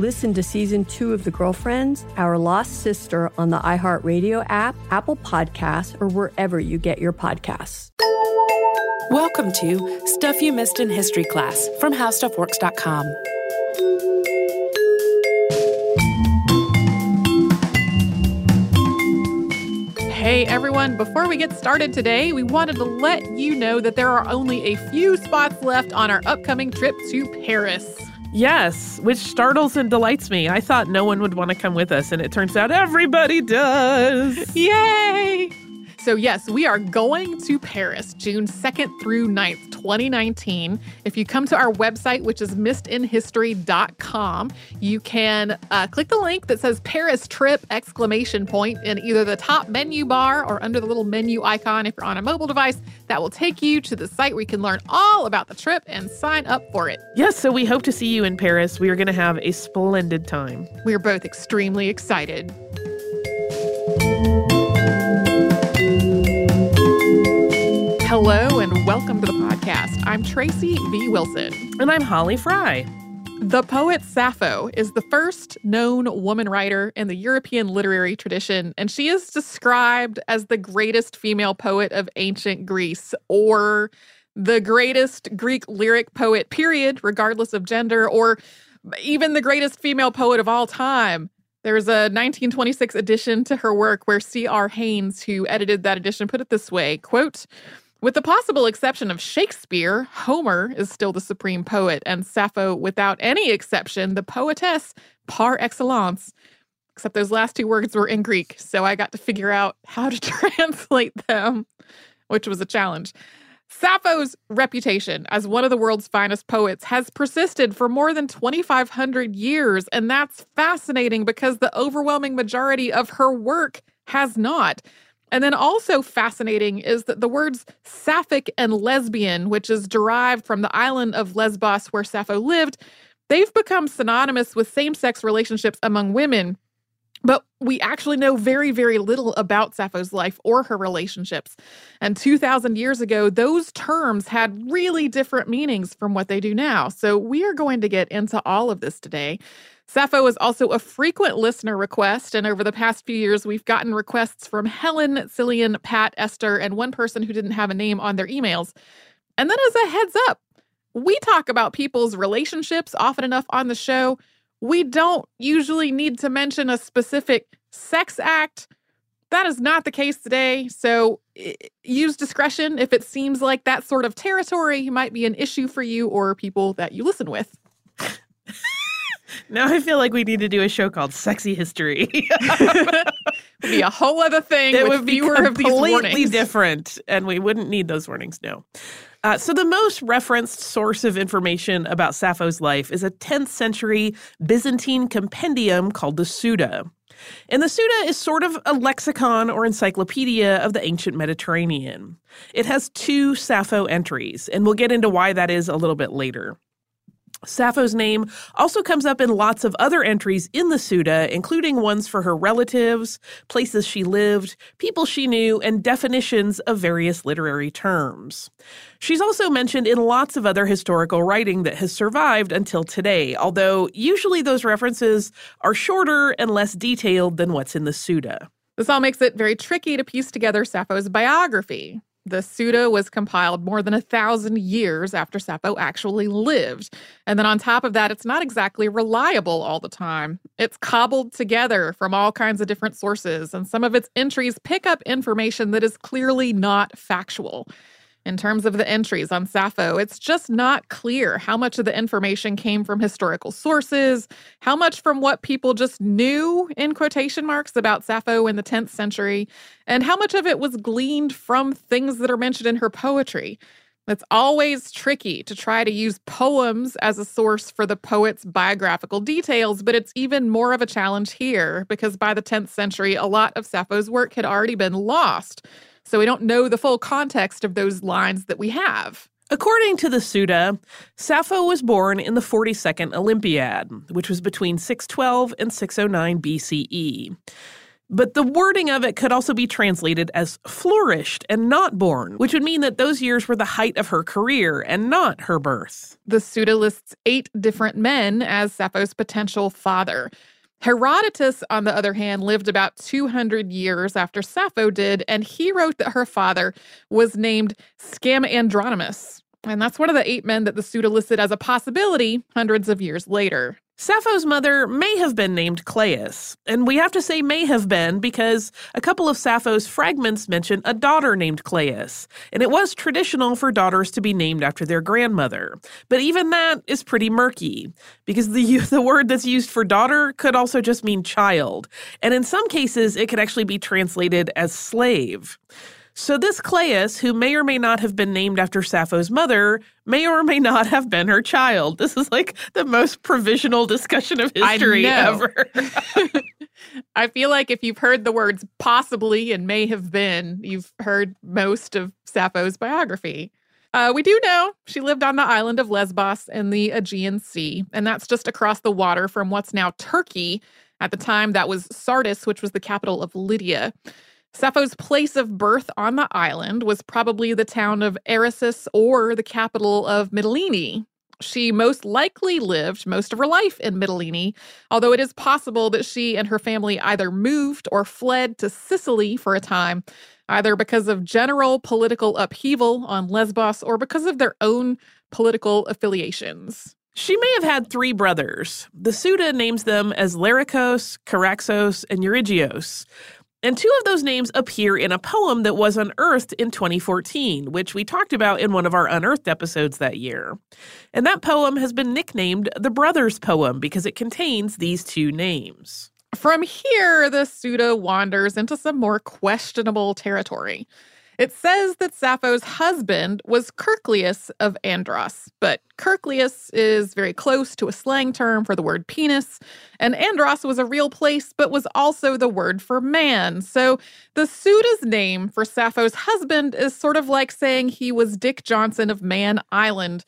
Listen to season two of The Girlfriends, Our Lost Sister on the iHeartRadio app, Apple Podcasts, or wherever you get your podcasts. Welcome to Stuff You Missed in History Class from HowStuffWorks.com. Hey everyone, before we get started today, we wanted to let you know that there are only a few spots left on our upcoming trip to Paris. Yes, which startles and delights me. I thought no one would want to come with us, and it turns out everybody does. Yay! So, yes, we are going to Paris June 2nd through 9th, 2019. If you come to our website, which is missedinhistory.com, you can uh, click the link that says Paris trip exclamation point in either the top menu bar or under the little menu icon if you're on a mobile device. That will take you to the site where you can learn all about the trip and sign up for it. Yes, so we hope to see you in Paris. We are going to have a splendid time. We are both extremely excited. Welcome to the podcast. I'm Tracy V. Wilson. And I'm Holly Fry. The poet Sappho is the first known woman writer in the European literary tradition, and she is described as the greatest female poet of ancient Greece or the greatest Greek lyric poet, period, regardless of gender, or even the greatest female poet of all time. There's a 1926 edition to her work where C.R. Haines, who edited that edition, put it this way quote, with the possible exception of Shakespeare, Homer is still the supreme poet, and Sappho, without any exception, the poetess par excellence. Except those last two words were in Greek, so I got to figure out how to translate them, which was a challenge. Sappho's reputation as one of the world's finest poets has persisted for more than 2,500 years, and that's fascinating because the overwhelming majority of her work has not. And then also fascinating is that the words sapphic and lesbian, which is derived from the island of Lesbos where Sappho lived, they've become synonymous with same sex relationships among women. But we actually know very, very little about Sappho's life or her relationships. And 2,000 years ago, those terms had really different meanings from what they do now. So we are going to get into all of this today. Sappho is also a frequent listener request, and over the past few years, we've gotten requests from Helen, Cillian, Pat, Esther, and one person who didn't have a name on their emails. And then, as a heads up, we talk about people's relationships often enough on the show. We don't usually need to mention a specific sex act. That is not the case today. So use discretion if it seems like that sort of territory might be an issue for you or people that you listen with. Now I feel like we need to do a show called Sexy History. it would be a whole other thing. It would be fewer of these completely different, and we wouldn't need those warnings. No. Uh, so the most referenced source of information about Sappho's life is a 10th century Byzantine compendium called the Suda. And the Suda is sort of a lexicon or encyclopedia of the ancient Mediterranean. It has two Sappho entries, and we'll get into why that is a little bit later. Sappho's name also comes up in lots of other entries in the Suda, including ones for her relatives, places she lived, people she knew, and definitions of various literary terms. She's also mentioned in lots of other historical writing that has survived until today, although usually those references are shorter and less detailed than what's in the Suda. This all makes it very tricky to piece together Sappho's biography. The Suda was compiled more than a thousand years after Sappho actually lived. And then on top of that, it's not exactly reliable all the time. It's cobbled together from all kinds of different sources, and some of its entries pick up information that is clearly not factual. In terms of the entries on Sappho, it's just not clear how much of the information came from historical sources, how much from what people just knew in quotation marks about Sappho in the 10th century, and how much of it was gleaned from things that are mentioned in her poetry. It's always tricky to try to use poems as a source for the poet's biographical details, but it's even more of a challenge here because by the 10th century, a lot of Sappho's work had already been lost. So we don't know the full context of those lines that we have. According to the Suda, Sappho was born in the 42nd Olympiad, which was between 612 and 609 BCE. But the wording of it could also be translated as flourished and not born, which would mean that those years were the height of her career and not her birth. The Suda lists eight different men as Sappho's potential father. Herodotus, on the other hand, lived about 200 years after Sappho did, and he wrote that her father was named Scamandronymus. And that's one of the eight men that the Suda listed as a possibility hundreds of years later. Sappho's mother may have been named Cleis, and we have to say may have been because a couple of Sappho's fragments mention a daughter named Cleis, and it was traditional for daughters to be named after their grandmother. But even that is pretty murky because the the word that's used for daughter could also just mean child, and in some cases it could actually be translated as slave. So, this Cleis, who may or may not have been named after Sappho's mother, may or may not have been her child. This is like the most provisional discussion of history ever. I feel like if you've heard the words possibly and may have been, you've heard most of Sappho's biography. Uh, we do know she lived on the island of Lesbos in the Aegean Sea, and that's just across the water from what's now Turkey. At the time, that was Sardis, which was the capital of Lydia. Sappho's place of birth on the island was probably the town of Eresus or the capital of Mytilene. She most likely lived most of her life in Mytilene, although it is possible that she and her family either moved or fled to Sicily for a time, either because of general political upheaval on Lesbos or because of their own political affiliations. She may have had three brothers. The Suda names them as Larichos, Charaxos, and Eurygios. And two of those names appear in a poem that was unearthed in 2014, which we talked about in one of our unearthed episodes that year. And that poem has been nicknamed the Brothers Poem because it contains these two names. From here, the Suda wanders into some more questionable territory. It says that Sappho's husband was Kerkylas of Andros, but Kerkylas is very close to a slang term for the word penis, and Andros was a real place but was also the word for man. So the Suda's name for Sappho's husband is sort of like saying he was Dick Johnson of Man Island.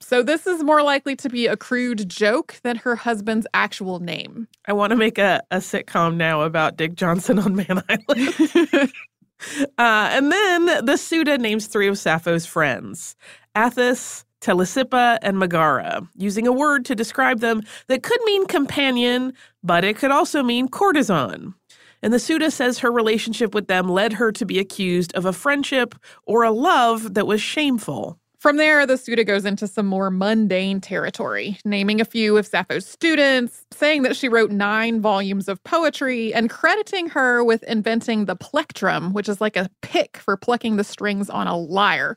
So this is more likely to be a crude joke than her husband's actual name. I want to make a, a sitcom now about Dick Johnson on Man Island. Uh, and then the Suda names three of Sappho's friends Atthis, Telesippa, and Megara, using a word to describe them that could mean companion, but it could also mean courtesan. And the Suda says her relationship with them led her to be accused of a friendship or a love that was shameful. From there, the Suda goes into some more mundane territory, naming a few of Sappho's students, saying that she wrote nine volumes of poetry, and crediting her with inventing the plectrum, which is like a pick for plucking the strings on a lyre.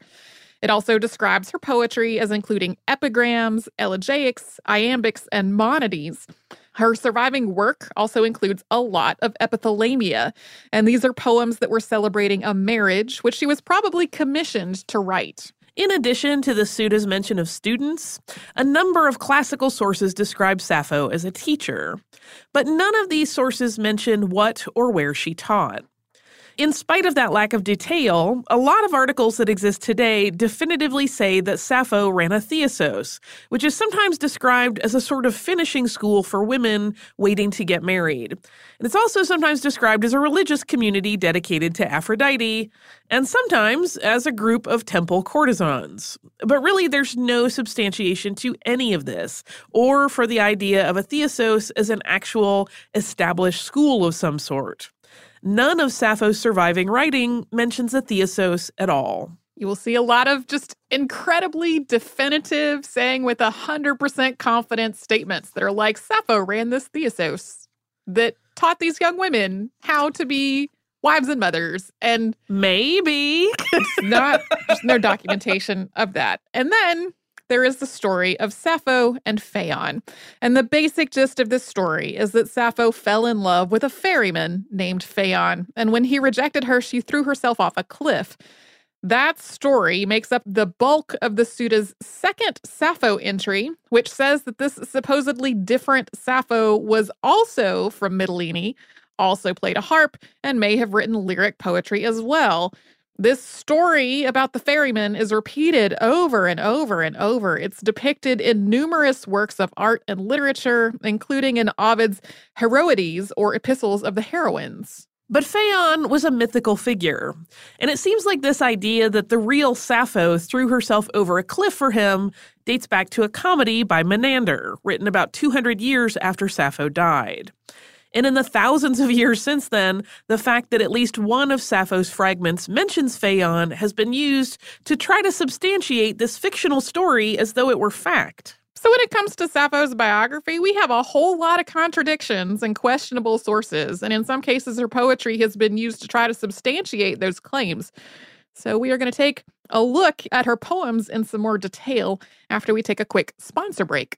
It also describes her poetry as including epigrams, elegiacs, iambics, and monodies. Her surviving work also includes a lot of epithalamia, and these are poems that were celebrating a marriage which she was probably commissioned to write. In addition to the Suda's mention of students, a number of classical sources describe Sappho as a teacher, but none of these sources mention what or where she taught. In spite of that lack of detail, a lot of articles that exist today definitively say that Sappho ran a thiasos, which is sometimes described as a sort of finishing school for women waiting to get married. And it's also sometimes described as a religious community dedicated to Aphrodite, and sometimes as a group of temple courtesans. But really, there's no substantiation to any of this, or for the idea of a thiasos as an actual established school of some sort. None of Sappho's surviving writing mentions a thiasos at all. You will see a lot of just incredibly definitive, saying with 100% confidence statements that are like Sappho ran this thiasos that taught these young women how to be wives and mothers. And maybe it's not, there's no documentation of that. And then there is the story of Sappho and Phaon. And the basic gist of this story is that Sappho fell in love with a ferryman named Phaon. And when he rejected her, she threw herself off a cliff. That story makes up the bulk of the Suda's second Sappho entry, which says that this supposedly different Sappho was also from Mytilene, also played a harp, and may have written lyric poetry as well. This story about the ferryman is repeated over and over and over. It's depicted in numerous works of art and literature, including in Ovid's Heroides or Epistles of the Heroines. But Phaon was a mythical figure, and it seems like this idea that the real Sappho threw herself over a cliff for him dates back to a comedy by Menander, written about 200 years after Sappho died. And in the thousands of years since then, the fact that at least one of Sappho's fragments mentions Phaon has been used to try to substantiate this fictional story as though it were fact. So, when it comes to Sappho's biography, we have a whole lot of contradictions and questionable sources. And in some cases, her poetry has been used to try to substantiate those claims. So, we are going to take a look at her poems in some more detail after we take a quick sponsor break.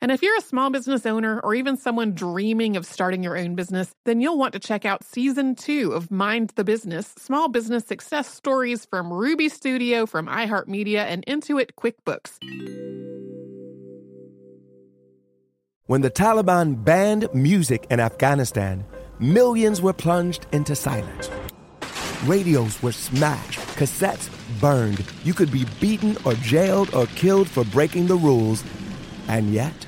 And if you're a small business owner or even someone dreaming of starting your own business, then you'll want to check out season two of Mind the Business Small Business Success Stories from Ruby Studio, from iHeartMedia, and Intuit QuickBooks. When the Taliban banned music in Afghanistan, millions were plunged into silence. Radios were smashed, cassettes burned. You could be beaten or jailed or killed for breaking the rules. And yet,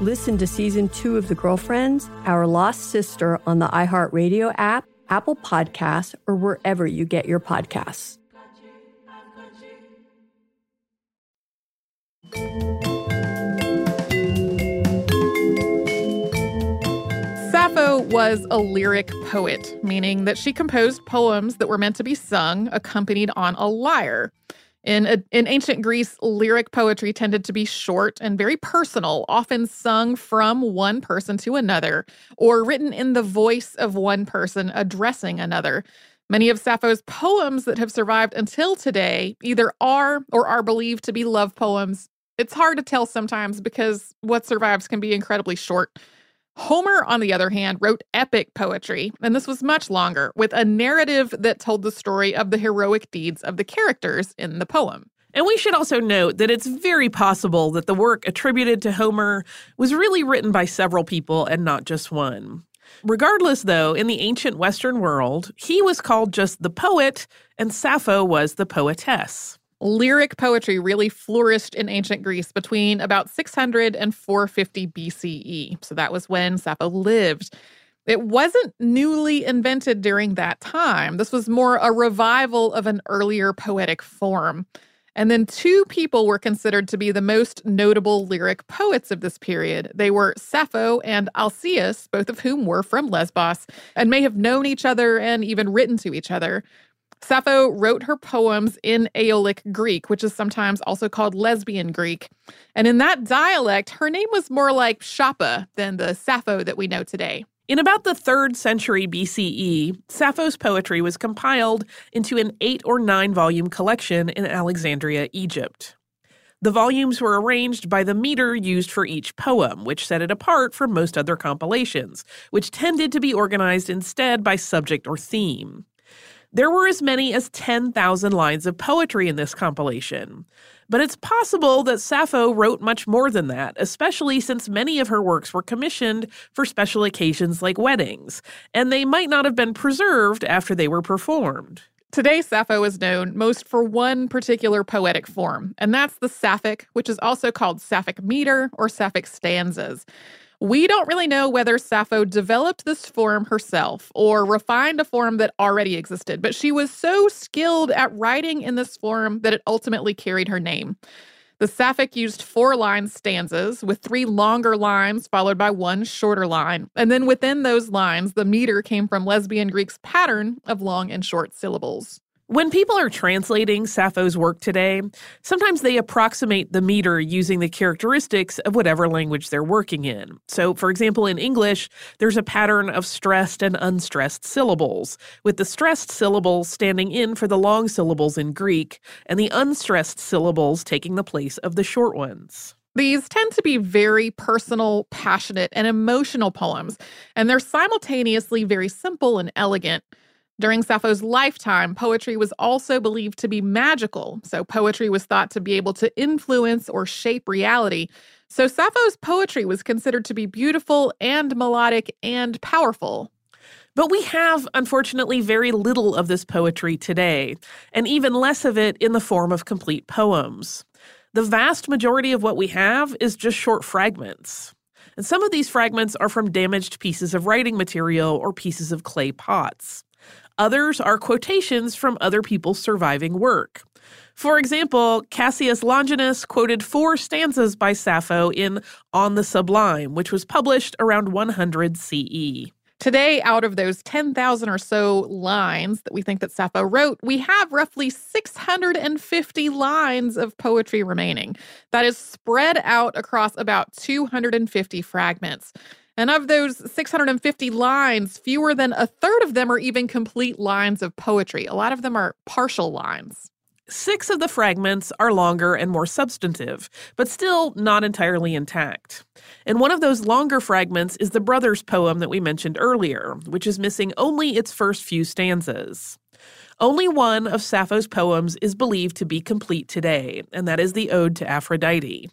Listen to season two of The Girlfriends, Our Lost Sister on the iHeartRadio app, Apple Podcasts, or wherever you get your podcasts. Sappho was a lyric poet, meaning that she composed poems that were meant to be sung accompanied on a lyre. In, a, in ancient Greece, lyric poetry tended to be short and very personal, often sung from one person to another, or written in the voice of one person addressing another. Many of Sappho's poems that have survived until today either are or are believed to be love poems. It's hard to tell sometimes because what survives can be incredibly short. Homer, on the other hand, wrote epic poetry, and this was much longer, with a narrative that told the story of the heroic deeds of the characters in the poem. And we should also note that it's very possible that the work attributed to Homer was really written by several people and not just one. Regardless, though, in the ancient Western world, he was called just the poet, and Sappho was the poetess lyric poetry really flourished in ancient Greece between about 600 and 450 BCE. So that was when Sappho lived. It wasn't newly invented during that time. This was more a revival of an earlier poetic form. And then two people were considered to be the most notable lyric poets of this period. They were Sappho and Alcaeus, both of whom were from Lesbos and may have known each other and even written to each other. Sappho wrote her poems in Aeolic Greek, which is sometimes also called Lesbian Greek. And in that dialect, her name was more like Shapa than the Sappho that we know today. In about the 3rd century BCE, Sappho's poetry was compiled into an eight or nine volume collection in Alexandria, Egypt. The volumes were arranged by the meter used for each poem, which set it apart from most other compilations, which tended to be organized instead by subject or theme. There were as many as 10,000 lines of poetry in this compilation. But it's possible that Sappho wrote much more than that, especially since many of her works were commissioned for special occasions like weddings, and they might not have been preserved after they were performed. Today, Sappho is known most for one particular poetic form, and that's the Sapphic, which is also called Sapphic meter or Sapphic stanzas. We don't really know whether Sappho developed this form herself or refined a form that already existed, but she was so skilled at writing in this form that it ultimately carried her name. The Sapphic used four line stanzas with three longer lines followed by one shorter line. And then within those lines, the meter came from Lesbian Greek's pattern of long and short syllables. When people are translating Sappho's work today, sometimes they approximate the meter using the characteristics of whatever language they're working in. So, for example, in English, there's a pattern of stressed and unstressed syllables, with the stressed syllables standing in for the long syllables in Greek, and the unstressed syllables taking the place of the short ones. These tend to be very personal, passionate, and emotional poems, and they're simultaneously very simple and elegant. During Sappho's lifetime, poetry was also believed to be magical, so poetry was thought to be able to influence or shape reality. So Sappho's poetry was considered to be beautiful and melodic and powerful. But we have, unfortunately, very little of this poetry today, and even less of it in the form of complete poems. The vast majority of what we have is just short fragments. And some of these fragments are from damaged pieces of writing material or pieces of clay pots. Others are quotations from other people's surviving work. For example, Cassius Longinus quoted four stanzas by Sappho in On the Sublime, which was published around 100 CE. Today, out of those 10,000 or so lines that we think that Sappho wrote, we have roughly 650 lines of poetry remaining. That is spread out across about 250 fragments. And of those 650 lines, fewer than a third of them are even complete lines of poetry. A lot of them are partial lines. Six of the fragments are longer and more substantive, but still not entirely intact. And one of those longer fragments is the Brothers poem that we mentioned earlier, which is missing only its first few stanzas. Only one of Sappho's poems is believed to be complete today, and that is the Ode to Aphrodite.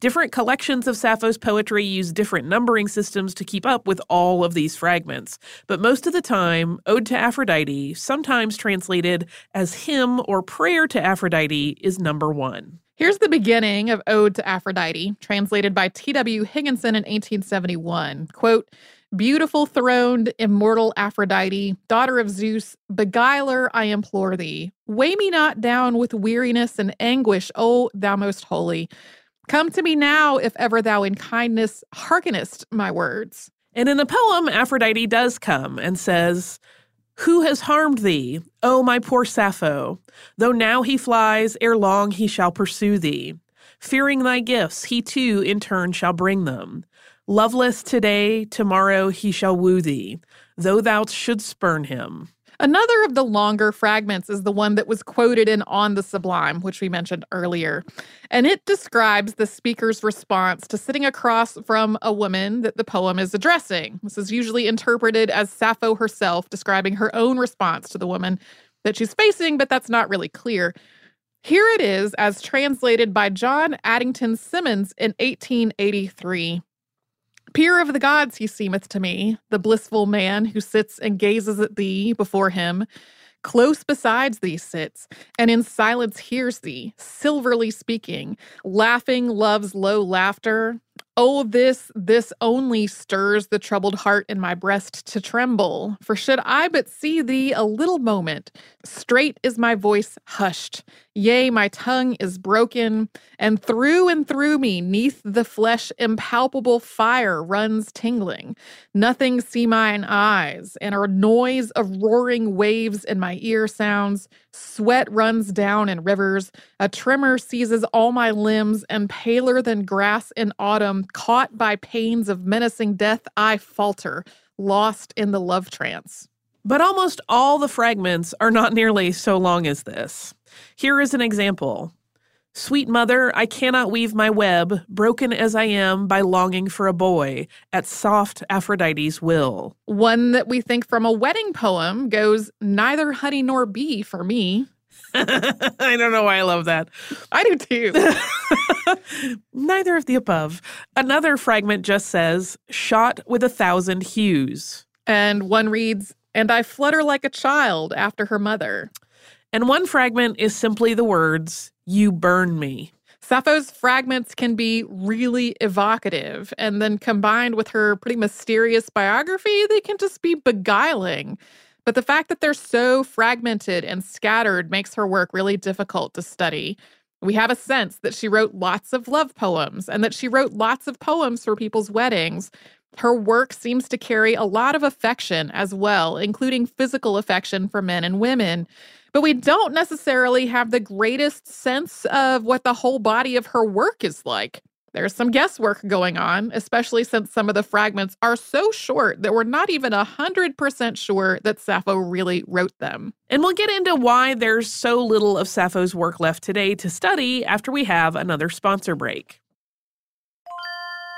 Different collections of Sappho's poetry use different numbering systems to keep up with all of these fragments, but most of the time, Ode to Aphrodite, sometimes translated as Hymn or Prayer to Aphrodite, is number one. Here's the beginning of Ode to Aphrodite, translated by T.W. Higginson in 1871. Quote, Beautiful throned, immortal Aphrodite, daughter of Zeus, beguiler, I implore thee. Weigh me not down with weariness and anguish, O thou most holy. Come to me now, if ever thou in kindness hearkenest my words. And in the poem, Aphrodite does come and says, Who has harmed thee, O my poor Sappho? Though now he flies, ere long he shall pursue thee. Fearing thy gifts, he too in turn shall bring them. Loveless today, tomorrow he shall woo thee, though thou shouldst spurn him. Another of the longer fragments is the one that was quoted in On the Sublime, which we mentioned earlier. And it describes the speaker's response to sitting across from a woman that the poem is addressing. This is usually interpreted as Sappho herself describing her own response to the woman that she's facing, but that's not really clear. Here it is as translated by John Addington Symonds in 1883. Peer of the gods, he seemeth to me, the blissful man who sits and gazes at thee before him. Close besides thee sits, and in silence hears thee, silverly speaking, laughing love's low laughter, Oh, this, this only stirs the troubled heart in my breast to tremble. For should I but see thee a little moment, straight is my voice hushed. Yea, my tongue is broken, and through and through me, neath the flesh, impalpable fire runs tingling. Nothing see mine eyes, and a noise of roaring waves in my ear sounds. Sweat runs down in rivers. A tremor seizes all my limbs, and paler than grass in autumn, caught by pains of menacing death, I falter, lost in the love trance. But almost all the fragments are not nearly so long as this. Here is an example. Sweet mother, I cannot weave my web, broken as I am by longing for a boy, at soft Aphrodite's will. One that we think from a wedding poem goes, Neither honey nor bee for me. I don't know why I love that. I do too. Neither of the above. Another fragment just says, shot with a thousand hues. And one reads, And I flutter like a child after her mother. And one fragment is simply the words, You burn me. Sappho's fragments can be really evocative, and then combined with her pretty mysterious biography, they can just be beguiling. But the fact that they're so fragmented and scattered makes her work really difficult to study. We have a sense that she wrote lots of love poems and that she wrote lots of poems for people's weddings. Her work seems to carry a lot of affection as well, including physical affection for men and women. But we don't necessarily have the greatest sense of what the whole body of her work is like. There's some guesswork going on, especially since some of the fragments are so short that we're not even 100% sure that Sappho really wrote them. And we'll get into why there's so little of Sappho's work left today to study after we have another sponsor break.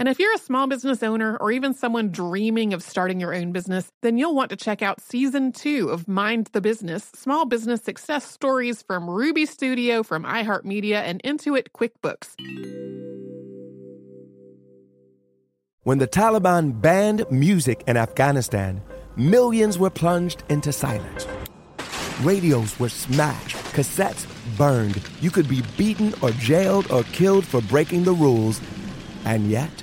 And if you're a small business owner or even someone dreaming of starting your own business, then you'll want to check out season two of Mind the Business Small Business Success Stories from Ruby Studio, from iHeartMedia, and Intuit QuickBooks. When the Taliban banned music in Afghanistan, millions were plunged into silence. Radios were smashed, cassettes burned. You could be beaten or jailed or killed for breaking the rules. And yet,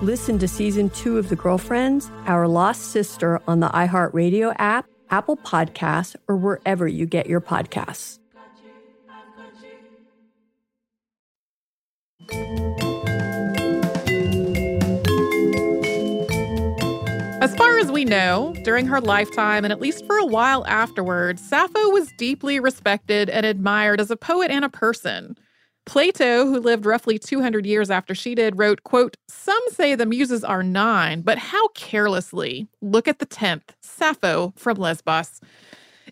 Listen to season two of The Girlfriends, Our Lost Sister on the iHeartRadio app, Apple Podcasts, or wherever you get your podcasts. As far as we know, during her lifetime and at least for a while afterward, Sappho was deeply respected and admired as a poet and a person. Plato, who lived roughly 200 years after she did, wrote, quote, Some say the muses are nine, but how carelessly. Look at the 10th, Sappho from Lesbos.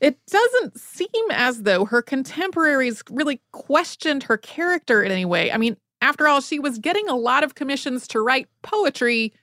It doesn't seem as though her contemporaries really questioned her character in any way. I mean, After all, she was getting a lot of commissions to write poetry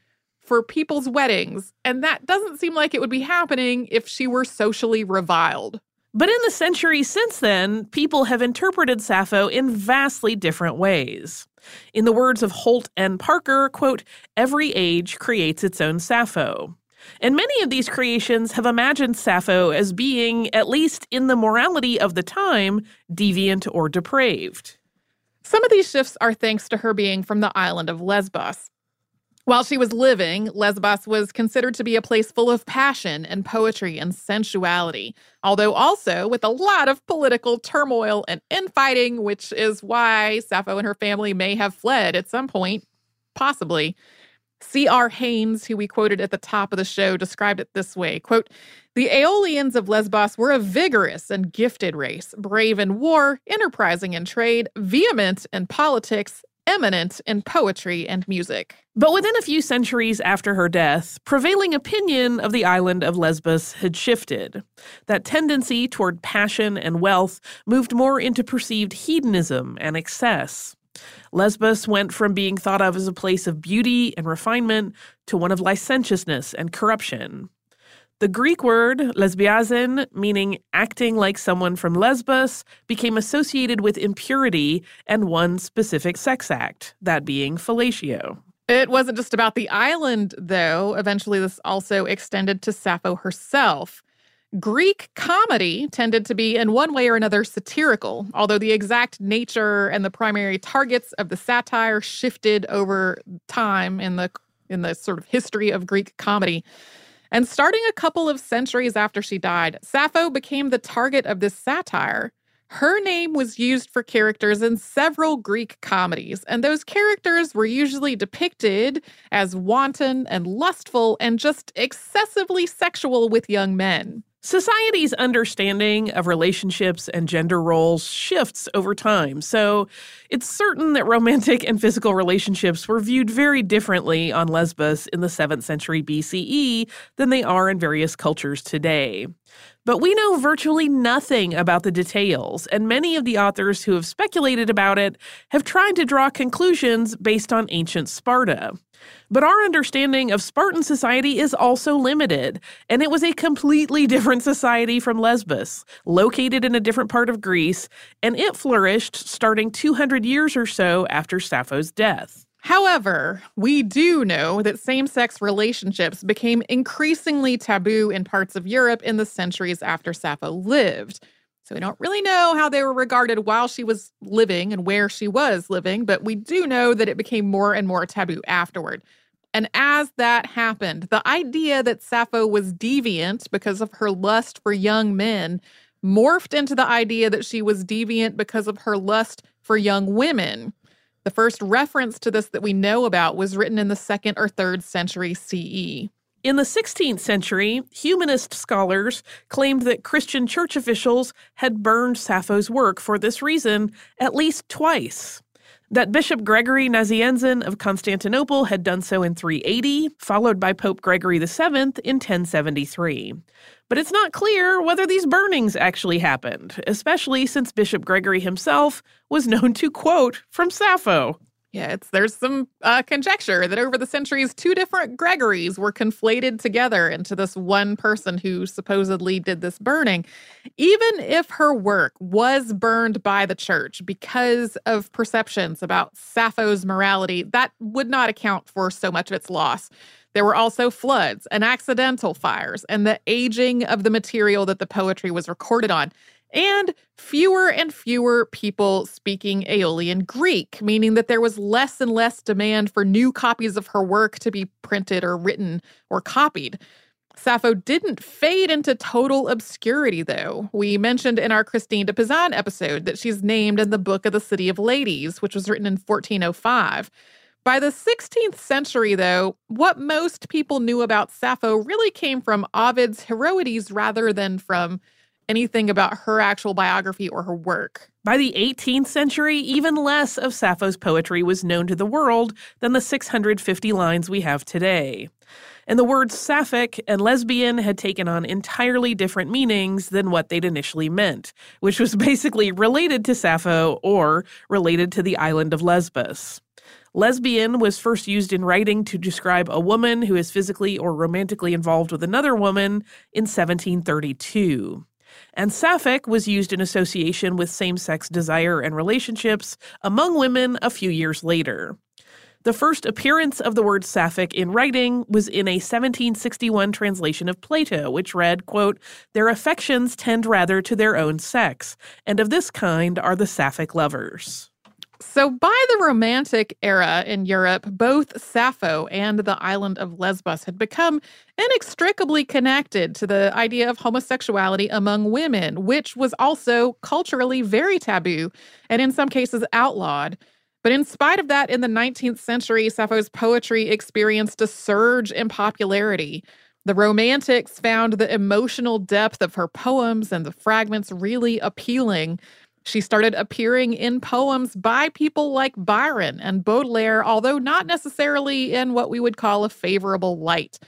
for people's weddings, and that doesn't seem like it would be happening if she were socially reviled. But in the centuries since then, people have interpreted Sappho in vastly different ways. In the words of Holt and Parker, quote, every age creates its own Sappho. And many of these creations have imagined Sappho as being, at least in the morality of the time, deviant or depraved. Some of these shifts are thanks to her being from the island of Lesbos. While she was living, Lesbos was considered to be a place full of passion and poetry and sensuality, although also with a lot of political turmoil and infighting, which is why Sappho and her family may have fled at some point, possibly. C.R. Haines, who we quoted at the top of the show, described it this way quote, The Aeolians of Lesbos were a vigorous and gifted race, brave in war, enterprising in trade, vehement in politics, eminent in poetry and music. But within a few centuries after her death, prevailing opinion of the island of Lesbos had shifted. That tendency toward passion and wealth moved more into perceived hedonism and excess. Lesbos went from being thought of as a place of beauty and refinement to one of licentiousness and corruption. The Greek word lesbiazein, meaning acting like someone from Lesbos, became associated with impurity and one specific sex act, that being fellatio. It wasn't just about the island, though. Eventually, this also extended to Sappho herself. Greek comedy tended to be, in one way or another, satirical, although the exact nature and the primary targets of the satire shifted over time in the in the sort of history of Greek comedy. And starting a couple of centuries after she died, Sappho became the target of this satire. Her name was used for characters in several Greek comedies, and those characters were usually depicted as wanton and lustful and just excessively sexual with young men. Society's understanding of relationships and gender roles shifts over time, so it's certain that romantic and physical relationships were viewed very differently on Lesbos in the 7th century BCE than they are in various cultures today. But we know virtually nothing about the details, and many of the authors who have speculated about it have tried to draw conclusions based on ancient Sparta. But our understanding of Spartan society is also limited, and it was a completely different society from Lesbos, located in a different part of Greece, and it flourished starting 200 years or so after Sappho's death. However, we do know that same sex relationships became increasingly taboo in parts of Europe in the centuries after Sappho lived. We don't really know how they were regarded while she was living and where she was living, but we do know that it became more and more taboo afterward. And as that happened, the idea that Sappho was deviant because of her lust for young men morphed into the idea that she was deviant because of her lust for young women. The first reference to this that we know about was written in the second or third century CE. In the 16th century, humanist scholars claimed that Christian church officials had burned Sappho's work for this reason at least twice. That Bishop Gregory Nazianzen of Constantinople had done so in 380, followed by Pope Gregory VII in 1073. But it's not clear whether these burnings actually happened, especially since Bishop Gregory himself was known to quote from Sappho. Yeah, it's there's some uh, conjecture that over the centuries, two different Gregories were conflated together into this one person who supposedly did this burning. Even if her work was burned by the church because of perceptions about Sappho's morality, that would not account for so much of its loss. There were also floods and accidental fires and the aging of the material that the poetry was recorded on and fewer and fewer people speaking Aeolian Greek, meaning that there was less and less demand for new copies of her work to be printed or written or copied. Sappho didn't fade into total obscurity, though. We mentioned in our Christine de Pizan episode that she's named in the Book of the City of Ladies, which was written in 1405. By the 16th century, though, what most people knew about Sappho really came from Ovid's Heroides rather than from anything about her actual biography or her work. By the 18th century, even less of Sappho's poetry was known to the world than the 650 lines we have today. and the words sapphic and lesbian had taken on entirely different meanings than what they'd initially meant, which was basically related to Sappho or related to the island of Lesbos. Lesbian was first used in writing to describe a woman who is physically or romantically involved with another woman in 1732. And sapphic was used in association with same sex desire and relationships among women a few years later. The first appearance of the word sapphic in writing was in a 1761 translation of Plato, which read, quote, Their affections tend rather to their own sex, and of this kind are the sapphic lovers. So, by the Romantic era in Europe, both Sappho and the island of Lesbos had become inextricably connected to the idea of homosexuality among women, which was also culturally very taboo and in some cases outlawed. But in spite of that, in the 19th century, Sappho's poetry experienced a surge in popularity. The Romantics found the emotional depth of her poems and the fragments really appealing. She started appearing in poems by people like Byron and Baudelaire, although not necessarily in what we would call a favorable light.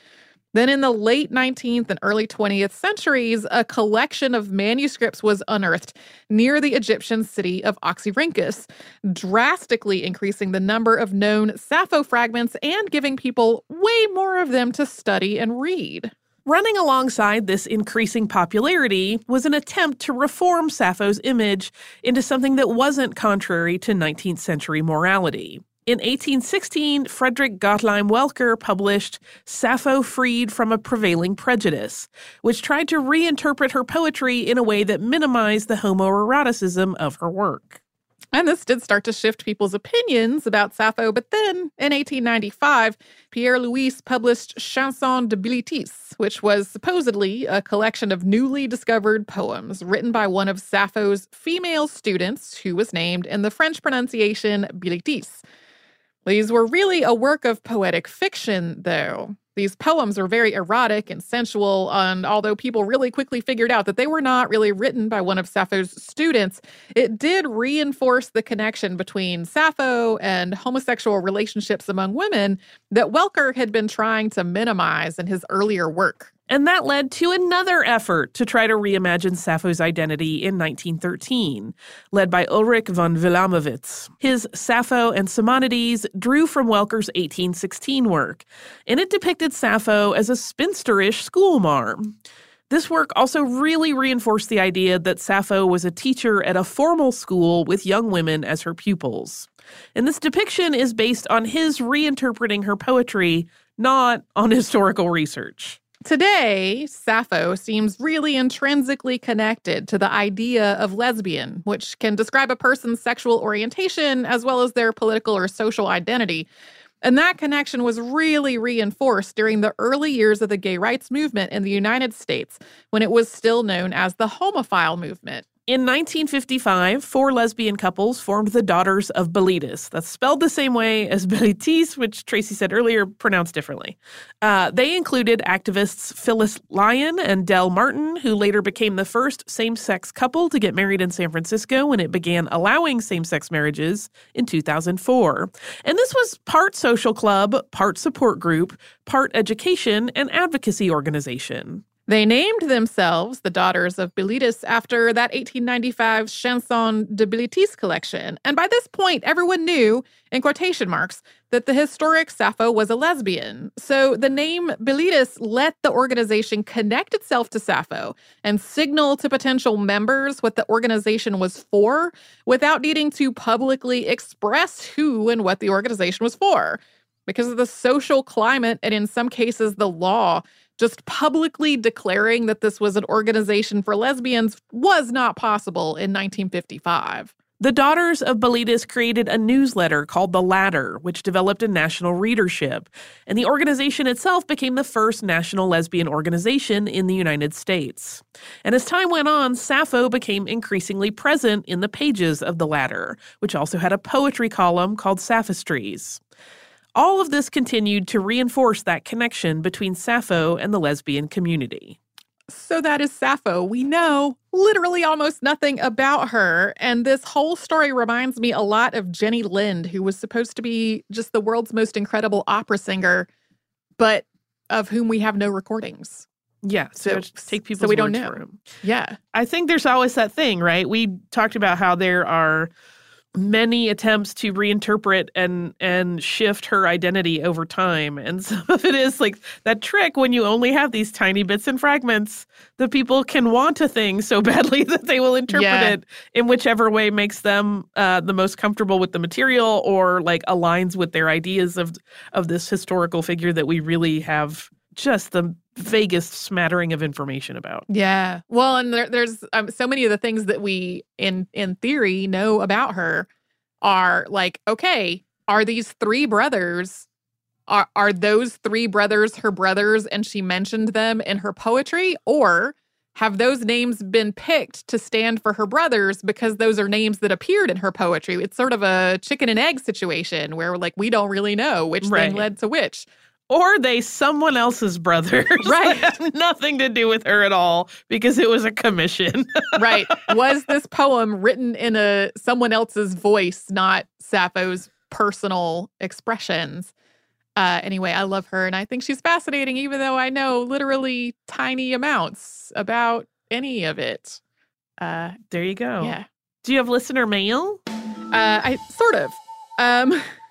Then, in the late 19th and early 20th centuries, a collection of manuscripts was unearthed near the Egyptian city of Oxyrhynchus, drastically increasing the number of known Sappho fragments and giving people way more of them to study and read. Running alongside this increasing popularity was an attempt to reform Sappho's image into something that wasn't contrary to 19th century morality. In 1816, Frederick Gottlieb Welcker published Sappho Freed from a Prevailing Prejudice, which tried to reinterpret her poetry in a way that minimized the homoeroticism of her work. And this did start to shift people's opinions about Sappho, but then in 1895, Pierre Louys published Chansons de Bilitis, which was supposedly a collection of newly discovered poems written by one of Sappho's female students, who was named in the French pronunciation Bilitis. These were really a work of poetic fiction, though. These poems are very erotic and sensual, and although people really quickly figured out that they were not really written by one of Sappho's students, it did reinforce the connection between Sappho and homosexual relationships among women that Welcker had been trying to minimize in his earlier work. And that led to another effort to try to reimagine Sappho's identity in 1913, led by Ulrich von Wilamowitz. His Sappho and Simonides drew from Welcker's 1816 work, and it depicted Sappho as a spinsterish schoolmarm. This work also really reinforced the idea that Sappho was a teacher at a formal school with young women as her pupils. And this depiction is based on his reinterpreting her poetry, not on historical research. Today, Sappho seems really intrinsically connected to the idea of lesbian, which can describe a person's sexual orientation as well as their political or social identity. And that connection was really reinforced during the early years of the gay rights movement in the United States, when it was still known as the homophile movement. In 1955, four lesbian couples formed the Daughters of Bilitis. That's spelled the same way as Bilitis, which Tracy said earlier, pronounced differently. Uh, they included activists Phyllis Lyon and Del Martin, who later became the first same sex couple to get married in San Francisco when it began allowing same sex marriages in 2004. And this was part social club, part support group, part education and advocacy organization. They named themselves the Daughters of Bilitis after that 1895 Chanson de Bilitis collection. And by this point, everyone knew, in quotation marks, that the historic Sappho was a lesbian. So the name Bilitis let the organization connect itself to Sappho and signal to potential members what the organization was for without needing to publicly express who and what the organization was for. Because of the social climate and, in some cases, the law, just publicly declaring that this was an organization for lesbians was not possible in 1955. The Daughters of Bilitis created a newsletter called The Ladder, which developed a national readership, and the organization itself became the first national lesbian organization in the United States. And as time went on, Sappho became increasingly present in the pages of The Ladder, which also had a poetry column called Sapphistries. All of this continued to reinforce that connection between Sappho and the lesbian community. So that is Sappho. We know literally almost nothing about her. And this whole story reminds me a lot of Jenny Lind, who was supposed to be just the world's most incredible opera singer. But of whom we have no recordings. Yeah, so, So- take people's so we don't know. Yeah. I think there's always that thing, right? We talked about how there are many attempts to reinterpret and and shift her identity over time and some of it is like that trick when you only have these tiny bits and fragments the people can want a thing so badly that they will interpret Yeah. it in whichever way makes them uh, the most comfortable with the material or like aligns with their ideas of of this historical figure that we really have just the vaguest smattering of information about Yeah. Well, and there, there's um, so many of the things that we, in in theory, know about her are like, okay, are these three brothers? Are are those three brothers her brothers, and she mentioned them in her poetry, or have those names been picked to stand for her brothers because those are names that appeared in her poetry? It's sort of a chicken and egg situation where like we don't really know which Right. thing led to which. Or they someone else's brothers Right. nothing to do with her at all because it was a commission right. Was this poem written in a someone else's voice, not Sappho's personal expressions? Uh, anyway, I love her and I think she's fascinating, even though I know literally tiny amounts about any of it. Uh, there you go yeah. do you have listener mail Uh, I sort of. Um,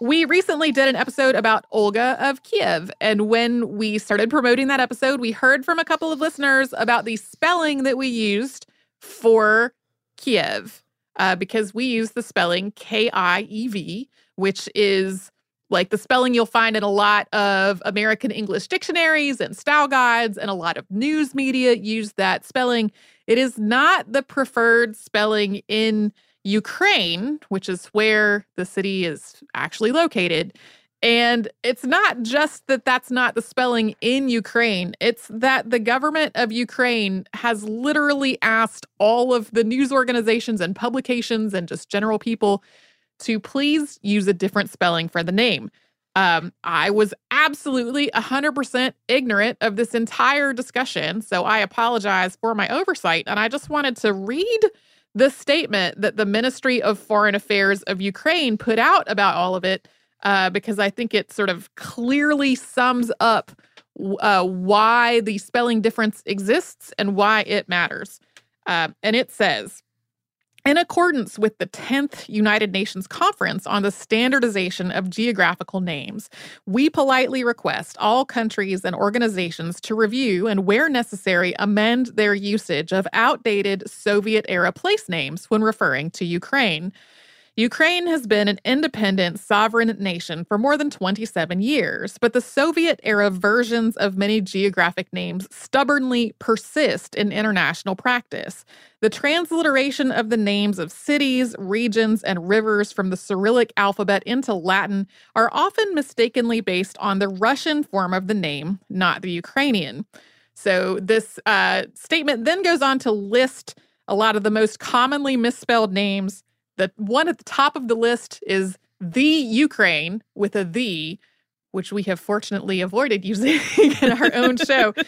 we recently did an episode about Olga of Kiev, and when we started promoting that episode, we heard from a couple of listeners about the spelling that we used for Kiev, uh, because we use the spelling K I E V, which is like the spelling you'll find in a lot of American English dictionaries and style guides, and a lot of news media use that spelling. It is not the preferred spelling in Ukraine, which is where the city is actually located. And it's not just that that's not the spelling in Ukraine, it's that the government of Ukraine has literally asked all of the news organizations and publications and just general people to please use a different spelling for the name. Um, I was absolutely 100% ignorant of this entire discussion. So I apologize for my oversight. And I just wanted to read the statement that the Ministry of Foreign Affairs of Ukraine put out about all of it, uh, because I think it sort of clearly sums up uh, why the spelling difference exists and why it matters. Uh, and it says, in accordance with the 10th United Nations Conference on the Standardization of Geographical Names, we politely request all countries and organizations to review and, where necessary, amend their usage of outdated Soviet era place names when referring to Ukraine. Ukraine has been an independent, sovereign nation for more than 27 years, but the Soviet era versions of many geographic names stubbornly persist in international practice. The transliteration of the names of cities, regions, and rivers from the Cyrillic alphabet into Latin are often mistakenly based on the Russian form of the name, not the Ukrainian. So, this uh, statement then goes on to list a lot of the most commonly misspelled names. The one at the top of the list is the Ukraine with a the, which we have fortunately avoided using in our own show.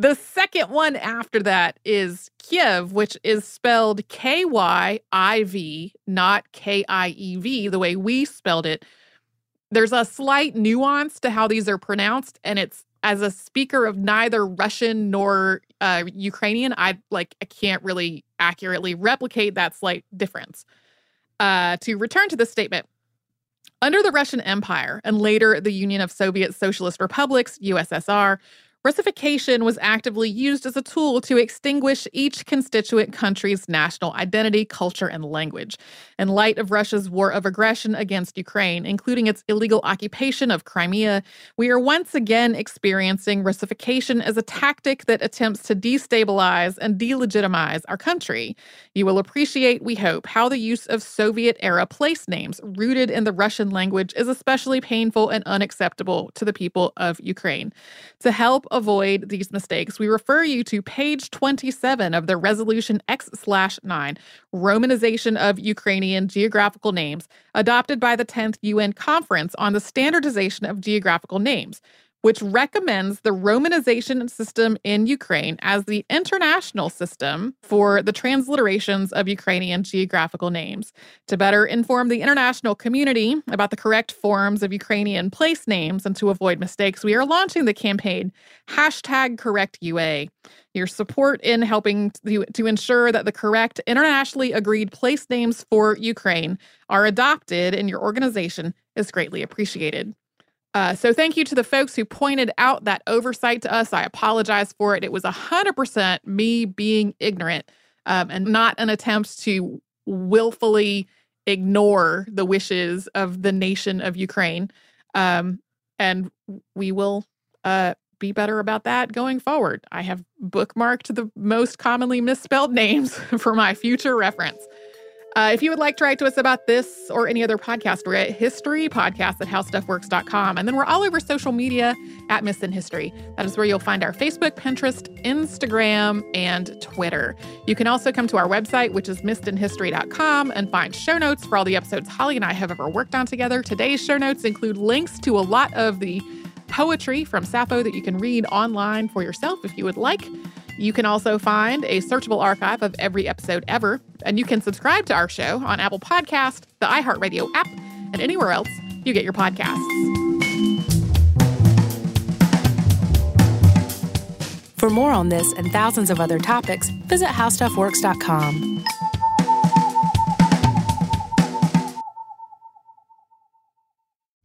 The second one after that is Kiev, which is spelled K Y I V, not K I E V, the way we spelled it. There's a slight nuance to how these are pronounced, and it's as a speaker of neither Russian nor uh, Ukrainian, I like I can't really accurately replicate that slight difference. Uh, to return to the statement, under the Russian Empire and later the Union of Soviet Socialist Republics, USSR, Russification was actively used as a tool to extinguish each constituent country's national identity, culture, and language. In light of Russia's war of aggression against Ukraine, including its illegal occupation of Crimea, we are once again experiencing Russification as a tactic that attempts to destabilize and delegitimize our country. You will appreciate, we hope, how the use of Soviet era place names rooted in the Russian language is especially painful and unacceptable to the people of Ukraine. To help avoid these mistakes, we refer you to page 27 of the Resolution X slash 9, Romanization of Ukrainian Geographical Names, adopted by the 10th UN Conference on the Standardization of Geographical Names. Which recommends the Romanization system in Ukraine as the international system for the transliterations of Ukrainian geographical names. To better inform the international community about the correct forms of Ukrainian place names and to avoid mistakes, we are launching the campaign hashtag CorrectUA. Your support in helping to, to ensure that the correct internationally agreed place names for Ukraine are adopted in your organization is greatly appreciated. Uh, so, thank you to the folks who pointed out that oversight to us. I apologize for it. It was 100% me being ignorant um, and not an attempt to willfully ignore the wishes of the nation of Ukraine. Um, and we will uh, be better about that going forward. I have bookmarked the most commonly misspelled names for my future reference. Uh, if you would like to write to us about this or any other podcast, we're at historypodcast at howstuffworks.com. And then we're all over social media at Missed in History. That is where you'll find our Facebook, Pinterest, Instagram, and Twitter. You can also come to our website, which is missedinhistory.com, and find show notes for all the episodes Holly and I have ever worked on together. Today's show notes include links to a lot of the poetry from Sappho that you can read online for yourself if you would like. You can also find a searchable archive of every episode ever, and you can subscribe to our show on Apple Podcast, the iHeartRadio app, and anywhere else you get your podcasts. For more on this and thousands of other topics, visit howstuffworks.com.